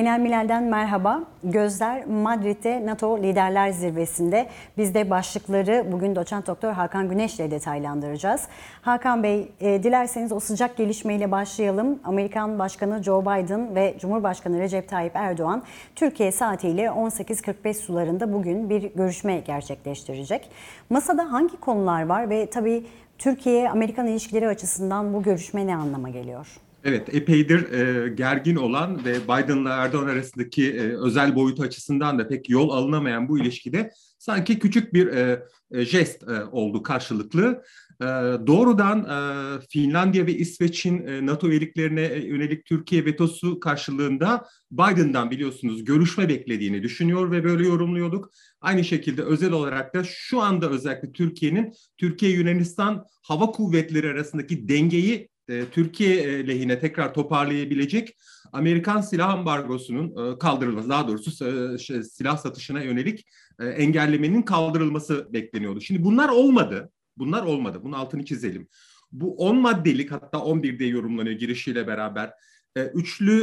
Beynel Milal'den merhaba. Gözler Madrid'de NATO Liderler Zirvesi'nde. Biz de başlıkları bugün doçent doktor Hakan Güneş ile detaylandıracağız. Hakan Bey, e, dilerseniz o sıcak gelişmeyle başlayalım. Amerikan Başkanı Joe Biden ve Cumhurbaşkanı Recep Tayyip Erdoğan Türkiye saatiyle 18.45 sularında bugün bir görüşme gerçekleştirecek. Masada hangi konular var ve tabii Türkiye-Amerikan ilişkileri açısından bu görüşme ne anlama geliyor? Evet, epeydir e, gergin olan ve Biden'la Erdoğan arasındaki e, özel boyutu açısından da pek yol alınamayan bu ilişkide sanki küçük bir e, e, jest e, oldu karşılıklı. E, doğrudan e, Finlandiya ve İsveç'in e, NATO üyeliklerine e, yönelik Türkiye vetosu karşılığında Biden'dan biliyorsunuz görüşme beklediğini düşünüyor ve böyle yorumluyorduk. Aynı şekilde özel olarak da şu anda özellikle Türkiye'nin Türkiye-Yunanistan hava kuvvetleri arasındaki dengeyi Türkiye e, lehine tekrar toparlayabilecek Amerikan silah ambargosunun e, kaldırılması, daha doğrusu e, şey, silah satışına yönelik e, engellemenin kaldırılması bekleniyordu. Şimdi bunlar olmadı. Bunlar olmadı. Bunun altını çizelim. Bu 10 maddelik hatta 11'de yorumlanıyor girişiyle beraber e, üçlü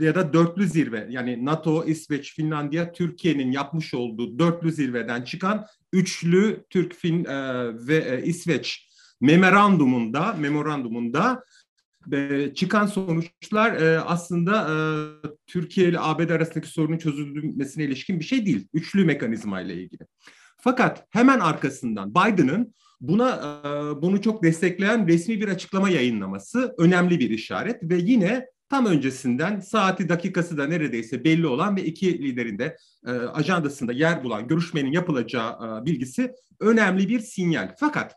e, ya da dörtlü zirve yani NATO, İsveç, Finlandiya, Türkiye'nin yapmış olduğu dörtlü zirveden çıkan üçlü Türk, Fin e, ve e, İsveç memorandumunda memorandumunda e, çıkan sonuçlar e, aslında e, Türkiye ile ABD arasındaki sorunun çözülmesine ilişkin bir şey değil. Üçlü mekanizma ile ilgili. Fakat hemen arkasından Biden'ın buna bunu çok destekleyen resmi bir açıklama yayınlaması önemli bir işaret ve yine tam öncesinden saati dakikası da neredeyse belli olan ve iki liderin de ajandasında yer bulan görüşmenin yapılacağı bilgisi önemli bir sinyal. Fakat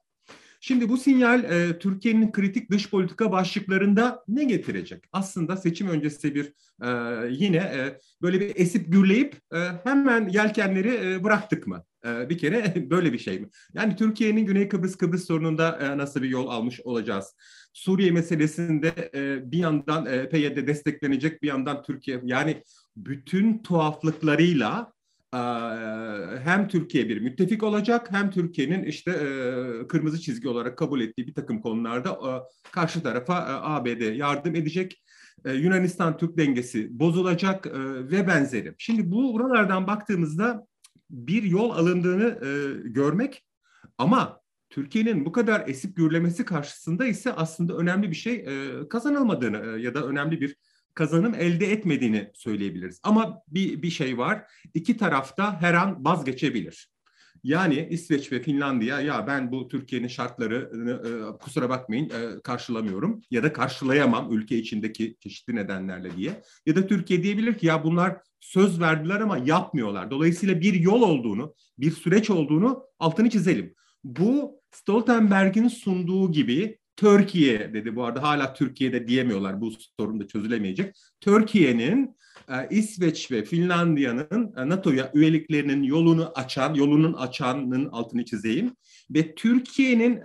Şimdi bu sinyal e, Türkiye'nin kritik dış politika başlıklarında ne getirecek? Aslında seçim öncesi bir e, yine e, böyle bir esip gürleyip e, hemen yelkenleri e, bıraktık mı? E, bir kere böyle bir şey mi? Yani Türkiye'nin Güney Kıbrıs Kıbrıs sorununda e, nasıl bir yol almış olacağız? Suriye meselesinde e, bir yandan e, PYD desteklenecek bir yandan Türkiye yani bütün tuhaflıklarıyla hem Türkiye bir müttefik olacak hem Türkiye'nin işte kırmızı çizgi olarak kabul ettiği bir takım konularda karşı tarafa ABD yardım edecek. Yunanistan-Türk dengesi bozulacak ve benzeri. Şimdi bu buralardan baktığımızda bir yol alındığını görmek ama Türkiye'nin bu kadar esip gürlemesi karşısında ise aslında önemli bir şey kazanılmadığını ya da önemli bir kazanım elde etmediğini söyleyebiliriz. Ama bir, bir şey var, iki tarafta her an vazgeçebilir. Yani İsveç ve Finlandiya ya ben bu Türkiye'nin şartlarını e, kusura bakmayın e, karşılamıyorum ya da karşılayamam ülke içindeki çeşitli nedenlerle diye. Ya da Türkiye diyebilir ki ya bunlar söz verdiler ama yapmıyorlar. Dolayısıyla bir yol olduğunu, bir süreç olduğunu altını çizelim. Bu Stoltenberg'in sunduğu gibi Türkiye dedi bu arada hala Türkiye'de diyemiyorlar bu sorun da çözülemeyecek. Türkiye'nin e, İsveç ve Finlandiya'nın e, NATO'ya üyeliklerinin yolunu açan, yolunun açanın altını çizeyim ve Türkiye'nin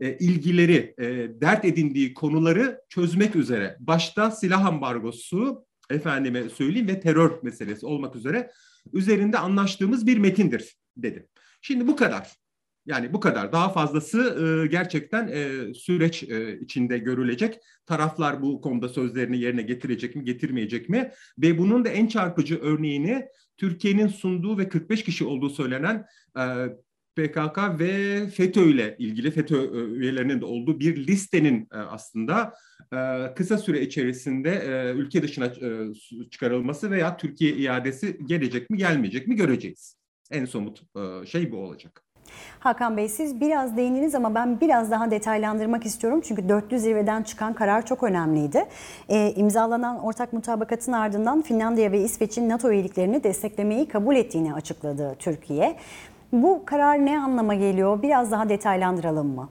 e, ilgileri, dert edindiği konuları çözmek üzere başta silah ambargosu efendime söyleyeyim ve terör meselesi olmak üzere üzerinde anlaştığımız bir metindir dedi. Şimdi bu kadar. Yani bu kadar. Daha fazlası e, gerçekten e, süreç e, içinde görülecek. Taraflar bu konuda sözlerini yerine getirecek mi, getirmeyecek mi? Ve bunun da en çarpıcı örneğini Türkiye'nin sunduğu ve 45 kişi olduğu söylenen e, PKK ve FETÖ ile ilgili FETÖ üyelerinin de olduğu bir listenin aslında kısa süre içerisinde ülke dışına çıkarılması veya Türkiye iadesi gelecek mi gelmeyecek mi göreceğiz. En somut şey bu olacak. Hakan Bey siz biraz değindiniz ama ben biraz daha detaylandırmak istiyorum. Çünkü dörtlü zirveden çıkan karar çok önemliydi. E, imzalanan ortak mutabakatın ardından Finlandiya ve İsveç'in NATO üyeliklerini desteklemeyi kabul ettiğini açıkladı Türkiye. Bu karar ne anlama geliyor? Biraz daha detaylandıralım mı?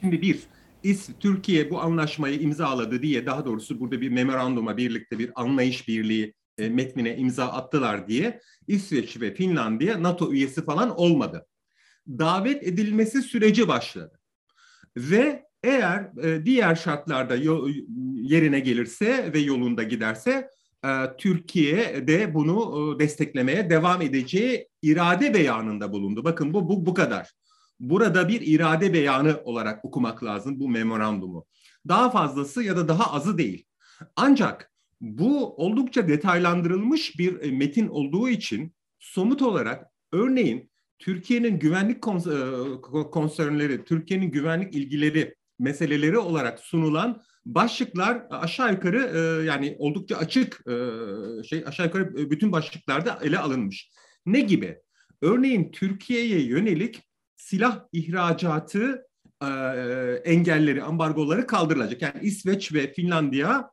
Şimdi bir, İS, Türkiye bu anlaşmayı imzaladı diye daha doğrusu burada bir memoranduma birlikte bir anlayış birliği e, metnine imza attılar diye İsveç ve Finlandiya NATO üyesi falan olmadı davet edilmesi süreci başladı. Ve eğer e, diğer şartlarda yerine gelirse ve yolunda giderse e, Türkiye de bunu e, desteklemeye devam edeceği irade beyanında bulundu. Bakın bu bu bu kadar. Burada bir irade beyanı olarak okumak lazım bu memorandumu. Daha fazlası ya da daha azı değil. Ancak bu oldukça detaylandırılmış bir metin olduğu için somut olarak örneğin Türkiye'nin güvenlik konsernleri, Türkiye'nin güvenlik ilgileri meseleleri olarak sunulan başlıklar aşağı yukarı e, yani oldukça açık e, şey aşağı yukarı bütün başlıklarda ele alınmış. Ne gibi? Örneğin Türkiye'ye yönelik silah ihracatı e, engelleri, ambargoları kaldırılacak. Yani İsveç ve Finlandiya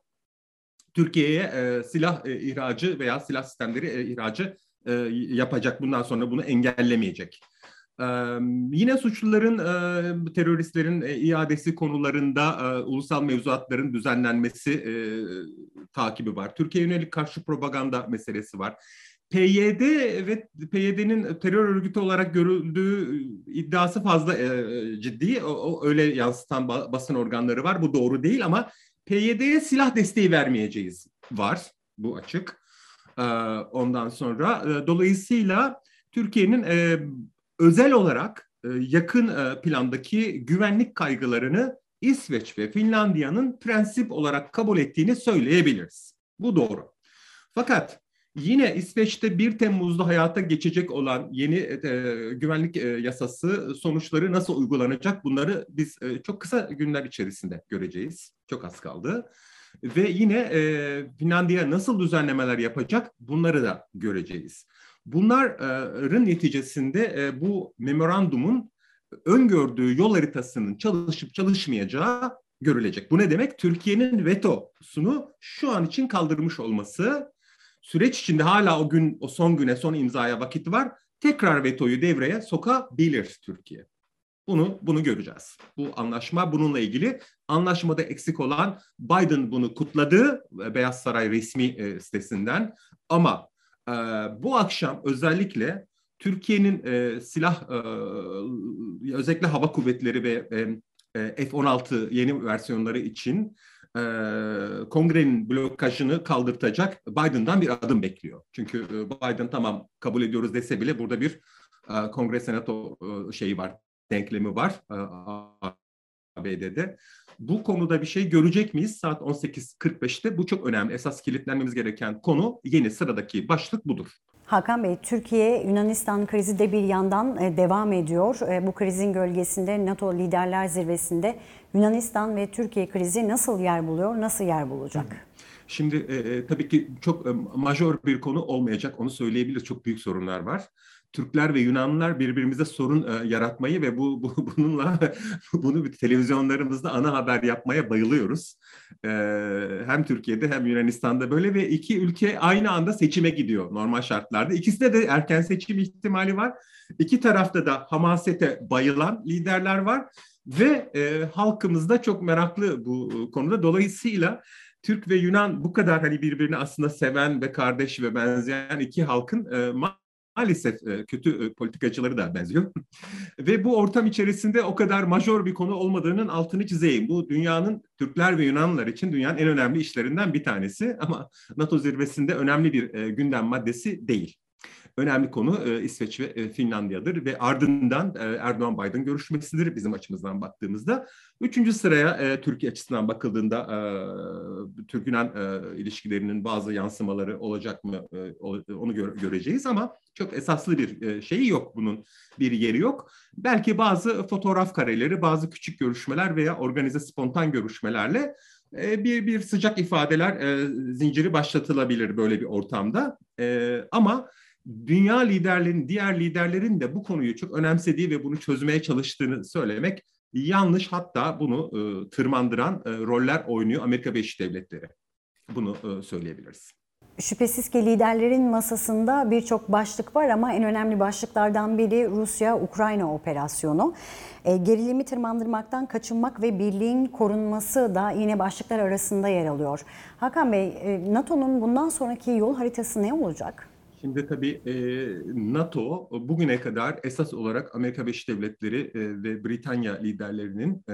Türkiye'ye e, silah e, ihracı veya silah sistemleri e, ihracı e, yapacak. Bundan sonra bunu engellemeyecek. Ee, yine suçluların, e, teröristlerin e, iadesi konularında e, ulusal mevzuatların düzenlenmesi e, takibi var. Türkiye yönelik karşı propaganda meselesi var. PYD ve PYD'nin terör örgütü olarak görüldüğü iddiası fazla e, ciddi. O öyle yansıtan basın organları var. Bu doğru değil ama PYD'ye silah desteği vermeyeceğiz var. Bu açık. E, ondan sonra e, dolayısıyla Türkiye'nin e, özel olarak yakın plandaki güvenlik kaygılarını İsveç ve Finlandiya'nın prensip olarak kabul ettiğini söyleyebiliriz. Bu doğru. Fakat yine İsveç'te 1 Temmuz'da hayata geçecek olan yeni güvenlik yasası sonuçları nasıl uygulanacak bunları biz çok kısa günler içerisinde göreceğiz. Çok az kaldı. Ve yine e, Finlandiya nasıl düzenlemeler yapacak bunları da göreceğiz. Bunların neticesinde e, bu memorandumun öngördüğü yol haritasının çalışıp çalışmayacağı görülecek. Bu ne demek? Türkiye'nin vetosunu şu an için kaldırmış olması, süreç içinde hala o gün, o son güne, son imzaya vakit var. Tekrar vetoyu devreye sokabilir Türkiye. Bunu bunu göreceğiz. Bu anlaşma bununla ilgili. Anlaşmada eksik olan Biden bunu kutladı Beyaz Saray resmi e, sitesinden ama e, bu akşam özellikle Türkiye'nin e, silah e, özellikle hava kuvvetleri ve e, F-16 yeni versiyonları için e, kongrenin blokajını kaldırtacak Biden'dan bir adım bekliyor. Çünkü e, Biden tamam kabul ediyoruz dese bile burada bir e, kongre senato e, şeyi var, denklemi var e, ABD'de. Bu konuda bir şey görecek miyiz? Saat 18.45'te bu çok önemli. Esas kilitlenmemiz gereken konu yeni sıradaki başlık budur. Hakan Bey, Türkiye-Yunanistan krizi de bir yandan e, devam ediyor. E, bu krizin gölgesinde NATO Liderler Zirvesi'nde Yunanistan ve Türkiye krizi nasıl yer buluyor, nasıl yer bulacak? Şimdi e, tabii ki çok e, majör bir konu olmayacak, onu söyleyebiliriz. Çok büyük sorunlar var. Türkler ve Yunanlılar birbirimize sorun e, yaratmayı ve bu, bu bununla bunu televizyonlarımızda ana haber yapmaya bayılıyoruz. E, hem Türkiye'de hem Yunanistan'da böyle ve iki ülke aynı anda seçime gidiyor normal şartlarda. İkisinde de erken seçim ihtimali var. İki tarafta da hamasete bayılan liderler var ve e, halkımız da çok meraklı bu konuda. Dolayısıyla Türk ve Yunan bu kadar hani birbirini aslında seven ve kardeş ve benzeyen iki halkın e, maalesef e, kötü e, politikacıları da benziyor. ve bu ortam içerisinde o kadar majör bir konu olmadığının altını çizeyim. Bu dünyanın Türkler ve Yunanlılar için dünyanın en önemli işlerinden bir tanesi ama NATO zirvesinde önemli bir e, gündem maddesi değil önemli konu e, İsveç ve e, Finlandiya'dır ve ardından e, Erdoğan-Biden görüşmesidir bizim açımızdan baktığımızda. Üçüncü sıraya e, Türkiye açısından bakıldığında e, Türk-Yunan e, ilişkilerinin bazı yansımaları olacak mı e, onu gö- göreceğiz ama çok esaslı bir e, şeyi yok bunun bir yeri yok. Belki bazı fotoğraf kareleri, bazı küçük görüşmeler veya organize spontan görüşmelerle e, bir bir sıcak ifadeler e, zinciri başlatılabilir böyle bir ortamda. E, ama dünya liderlerinin, diğer liderlerin de bu konuyu çok önemsediği ve bunu çözmeye çalıştığını söylemek yanlış. Hatta bunu e, tırmandıran e, roller oynuyor Amerika Birleşik Devletleri. Bunu e, söyleyebiliriz. Şüphesiz ki liderlerin masasında birçok başlık var ama en önemli başlıklardan biri Rusya-Ukrayna operasyonu. E, gerilimi tırmandırmaktan kaçınmak ve birliğin korunması da yine başlıklar arasında yer alıyor. Hakan Bey, e, NATO'nun bundan sonraki yol haritası ne olacak? Şimdi tabii NATO bugüne kadar esas olarak Amerika Birleşik Devletleri ve Britanya liderlerinin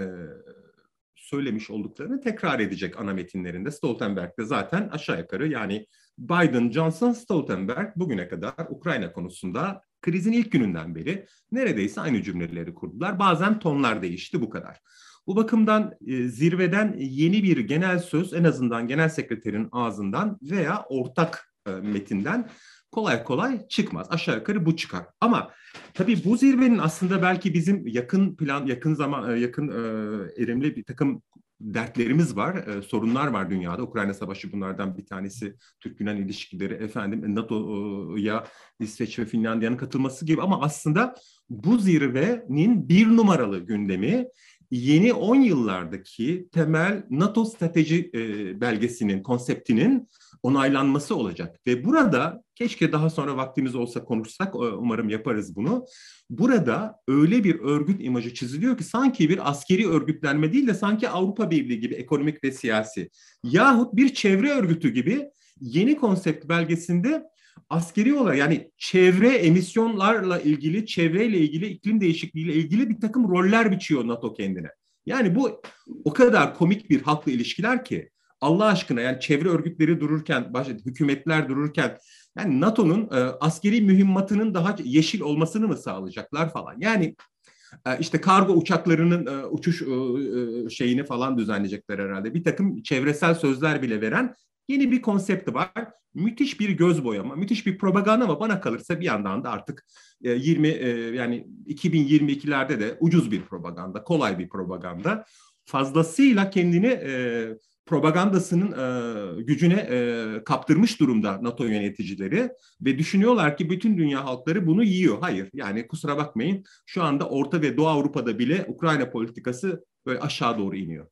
söylemiş olduklarını tekrar edecek ana metinlerinde. Stoltenberg de zaten aşağı yukarı yani Biden, Johnson, Stoltenberg bugüne kadar Ukrayna konusunda krizin ilk gününden beri neredeyse aynı cümleleri kurdular. Bazen tonlar değişti bu kadar. Bu bakımdan zirveden yeni bir genel söz en azından genel sekreterin ağzından veya ortak metinden kolay kolay çıkmaz. Aşağı yukarı bu çıkar. Ama tabii bu zirvenin aslında belki bizim yakın plan, yakın zaman, e, yakın e, erimli bir takım dertlerimiz var, e, sorunlar var dünyada. Ukrayna Savaşı bunlardan bir tanesi. Türk-Yunan ilişkileri, efendim NATO'ya İsveç ve Finlandiya'nın katılması gibi. Ama aslında bu zirvenin bir numaralı gündemi yeni 10 yıllardaki temel NATO strateji e, belgesinin, konseptinin onaylanması olacak. Ve burada keşke daha sonra vaktimiz olsa konuşsak, e, umarım yaparız bunu. Burada öyle bir örgüt imajı çiziliyor ki sanki bir askeri örgütlenme değil de sanki Avrupa Birliği gibi ekonomik ve siyasi yahut bir çevre örgütü gibi yeni konsept belgesinde askeri olarak yani çevre emisyonlarla ilgili, çevreyle ilgili, iklim değişikliğiyle ilgili bir takım roller biçiyor NATO kendine. Yani bu o kadar komik bir halkla ilişkiler ki Allah aşkına yani çevre örgütleri dururken, hükümetler dururken yani NATO'nun e, askeri mühimmatının daha yeşil olmasını mı sağlayacaklar falan. Yani e, işte kargo uçaklarının e, uçuş e, e, şeyini falan düzenleyecekler herhalde. Bir takım çevresel sözler bile veren yeni bir konsepti var. Müthiş bir göz boyama, müthiş bir propaganda ama bana kalırsa bir yandan da artık 20 yani 2022'lerde de ucuz bir propaganda, kolay bir propaganda. Fazlasıyla kendini propagandasının e, gücüne e, kaptırmış durumda NATO yöneticileri ve düşünüyorlar ki bütün dünya halkları bunu yiyor. Hayır yani kusura bakmayın şu anda Orta ve Doğu Avrupa'da bile Ukrayna politikası böyle aşağı doğru iniyor.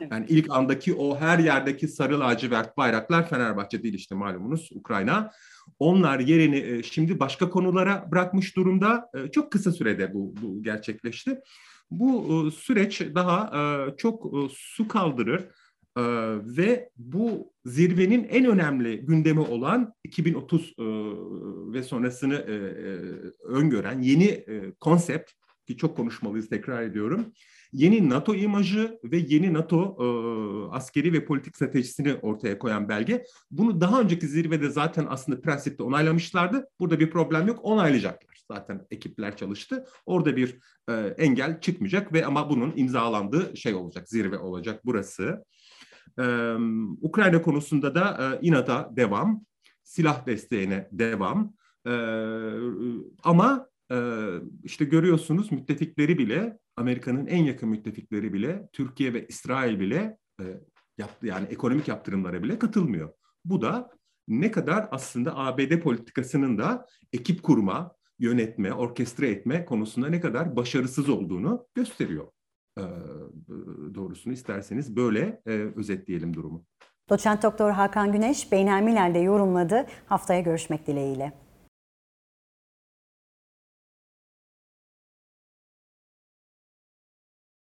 Yani ilk andaki o her yerdeki sarı lacivert bayraklar Fenerbahçe değil işte malumunuz Ukrayna. Onlar yerini e, şimdi başka konulara bırakmış durumda. E, çok kısa sürede bu, bu gerçekleşti. Bu e, süreç daha çok su kaldırır ve bu zirvenin en önemli gündemi olan 2030 e, ve sonrasını öngören yeni konsept ki çok konuşmalıyız tekrar ediyorum. Yeni NATO imajı ve yeni NATO e, askeri ve politik stratejisini ortaya koyan belge. Bunu daha önceki zirvede zaten aslında prensipte onaylamışlardı. Burada bir problem yok, onaylayacaklar. Zaten ekipler çalıştı. Orada bir e, engel çıkmayacak ve ama bunun imzalandığı şey olacak, zirve olacak burası. Ee, Ukrayna konusunda da e, inada devam, silah desteğine devam. Ee, ama işte görüyorsunuz müttefikleri bile, Amerika'nın en yakın müttefikleri bile, Türkiye ve İsrail bile e, yaptı yani ekonomik yaptırımlara bile katılmıyor. Bu da ne kadar aslında ABD politikasının da ekip kurma, yönetme, orkestre etme konusunda ne kadar başarısız olduğunu gösteriyor doğrusunu isterseniz böyle özetleyelim durumu. Doçent Doktor Hakan Güneş, Beynel Miler'de yorumladı. Haftaya görüşmek dileğiyle.